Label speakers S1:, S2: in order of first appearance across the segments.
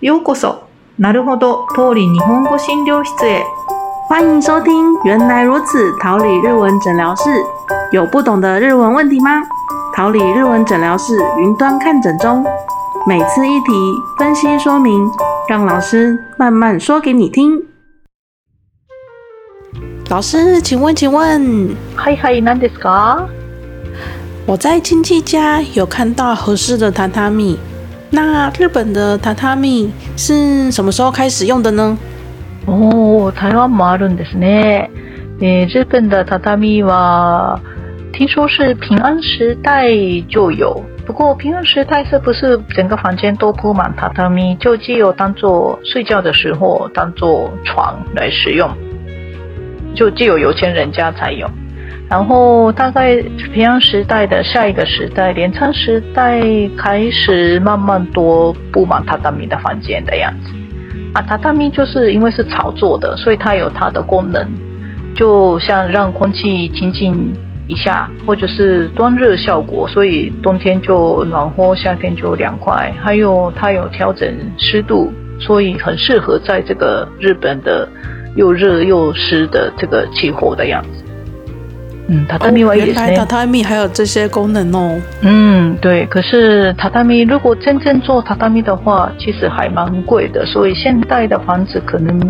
S1: ようこそ。なるほど、通り日本語診療室へ。
S2: 欢迎收听《原来如此》桃李日文诊疗室。有不懂的日文问题吗？桃李日文诊疗室云端看诊中，每次一题分析说明，让老师慢慢说给你听。老师，请问，请问，
S3: はいはい、何ですか？
S2: 我在亲戚家有看到合适的榻榻米， 那日本的榻榻米是什么时候开始用的呢？
S3: おー、台湾もあるんですね。えー日本的榻榻米は听说是平安时代就有，不过平安时代是不是整个房间都铺满榻榻米，就只有当做睡觉的时候当做床来使用，就只有有钱人家才有。 然后大概平安时代的下一个时代，镰仓时代开始慢慢多布满榻榻米的房间的样子。啊，榻榻米就是因为是草做的，所以它有它的功能，就像让空气清净一下，或者是端热效果，所以冬天就暖和，夏天就凉快。还有它有调整湿度，所以很适合在这个日本的又热又湿的这个气候的样子。嗯，榻榻米はいいですね。
S2: 原来榻榻米还有这些功能哦。
S3: 嗯，对。可是榻榻米如果真正做榻榻米的话，其实还蛮贵的，所以现代的房子可能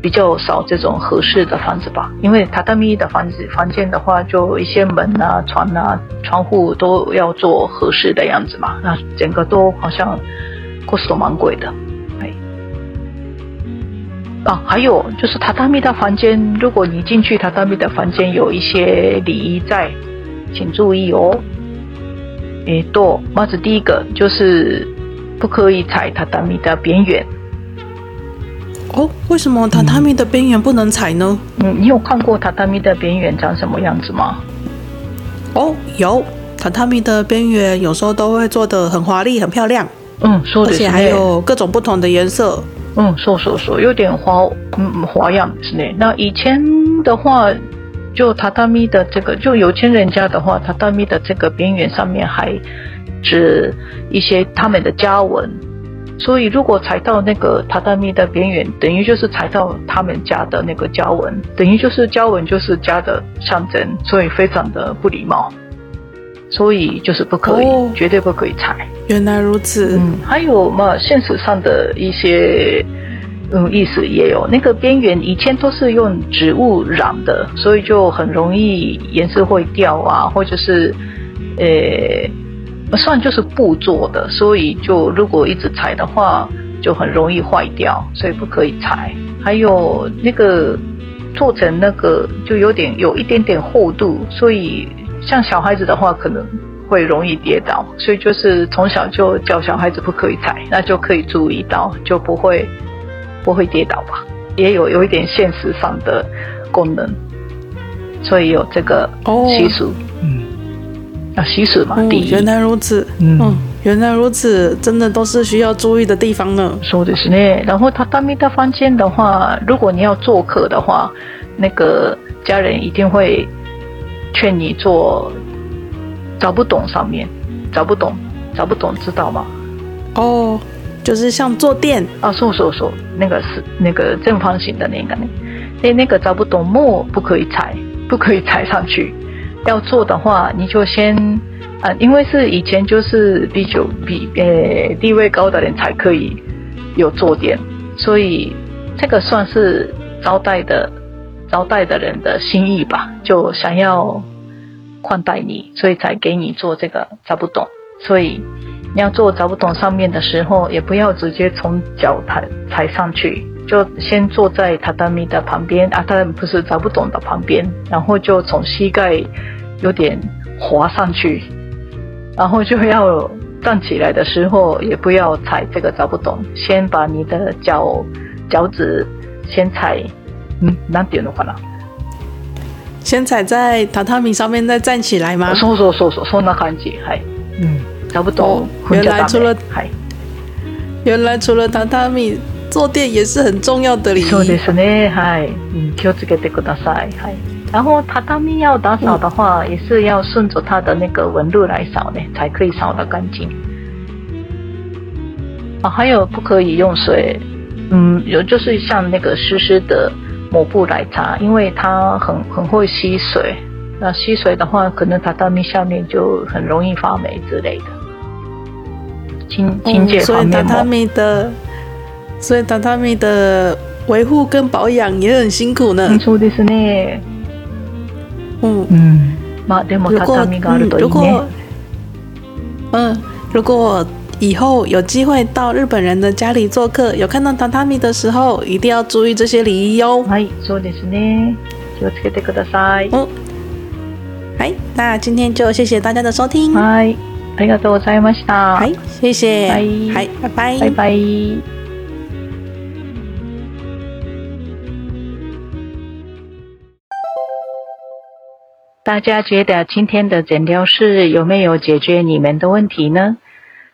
S3: 比较少这种合适的房子吧。因为榻榻米的房子房间的话，就一些门啊、窗啊、窗户都要做合适的样子嘛，那整个都好像 cost 蛮贵的。 哎，啊，还有就是榻榻米的房间，如果你进去榻榻米的房间，有一些礼仪在，请注意哦。诶，多，まず第一个就是不可以踩榻榻米的边缘。
S2: 哦，为什么榻榻米的边缘不能踩呢？
S3: 嗯，你有看过榻榻米的边缘长什么样子吗？
S2: 哦，有榻榻米的边缘有时候都会做的很华丽、很漂亮，
S3: 嗯，そうですね。
S2: 而且还有各种不同的颜色。
S3: 嗯，そうそうそう，有点花，嗯，花样ですね。那以前的话，就榻榻米的这个，就有钱人家的话，榻榻米的这个边缘上面还指一些他们的家纹，所以如果踩到那个榻榻米的边缘，等于就是踩到他们家的那个家纹，等于就是家纹就是家的象征，所以非常的不礼貌， 所以就是不可以，
S2: 哦
S3: 绝对不可以踩。
S2: 原来如此，
S3: 嗯，还有嘛，现实上的一些嗯意思也有。那个边缘以前都是用植物染的，所以就很容易颜色会掉啊，或者是呃，算就是布做的，所以就如果一直踩的话，就很容易坏掉，所以不可以踩。还有那个做成那个就有点有一点点厚度，所以像小孩子的话可能。会容易跌倒，所以就是从小就教小孩子不可以踩，那就可以注意到，就不会不会跌倒吧。也有有一点现实上的功能，所以有这个
S2: 哦
S3: 习俗。嗯，啊，习俗嘛，
S2: 嗯
S3: 第一。
S2: 原来如此，
S3: 嗯
S2: 嗯，原来如此，真的都是需要注意的地方呢。
S3: そうですね。然后榻榻米的房间的话，如果你要做客的话，那个家人一定会 劝你做找不懂上面，找不懂，找不懂，知道吗？
S2: 哦，就是像坐垫，
S3: 啊，そうそうそう，那个是那个正方形的那个呢，那那个找不懂木不可以踩，不可以踩上去。要做的话，你就先啊，因为是以前就是比较比呃地位高的人才可以有坐垫，所以这个算是招待的 招待的人的心意吧，就想要款待你，所以才给你做这个找不懂，所以。你要做找不懂上面的时候，也不要直接从脚踩踩上去，就先坐在榻榻米的旁边啊，当然不是找不懂的旁边，然后就从膝盖有点滑上去，然后就要站起来的时候，也不要踩这个找不懂，先把你的脚脚趾先踩，嗯，なんていうのかな？
S2: 先踩在榻榻米上面再站起来吗？
S3: そうそうそうそう、そんな感じ。はい。嗯，找不懂
S2: 哦，
S3: 踏んじゃダメ
S2: 原来除了
S3: はい。
S2: 原来除了榻榻米，坐垫也是很重要的礼仪。
S3: そうですね。はい。嗯，気をつけてください。はい。然后榻榻米要打扫的话，也是要顺着它的那个纹路来扫呢，才可以扫得干净。 啊，还有不可以用水，嗯，有就是像那个湿湿的 抹布来擦，因为它很很会吸水。那吸水的话，可能榻榻米下面就很容易发霉之类的。清清洁
S2: 所以榻榻
S3: 方面嘛，
S2: 米的，所以榻榻米的维护跟保养也很辛苦呢
S3: 嗯。そうですね。
S2: 嗯，
S3: 嗯，まあでも
S2: 如果
S3: 畳がある
S2: 嗯
S3: といいね
S2: 如果。嗯，如果 以后有机会到日本人的家里做客，有看到榻榻米的时候，一定要注意这些礼仪哟。
S3: はい、そうですね。気をつけてください。
S2: 嗯，哎，那今天就谢谢大家的收听，
S3: はい、ありがとうございました。
S2: 哎，谢谢，
S3: 拜
S2: 嗨，拜拜，
S3: 拜拜。大家觉得今天的诊疗室有没有解决你们的问题呢？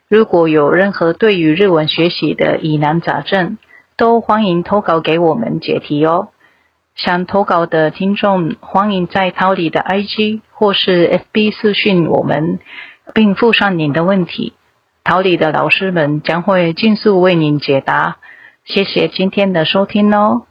S3: 如果有任何对于日文学习的疑难杂症，都欢迎投稿给我们解题哦。想投稿的听众，欢迎在桃李的 IG 或是 FB 私讯我们，并附上您的问题。桃李的老师们将会尽速为您解答。谢谢今天的收听哦。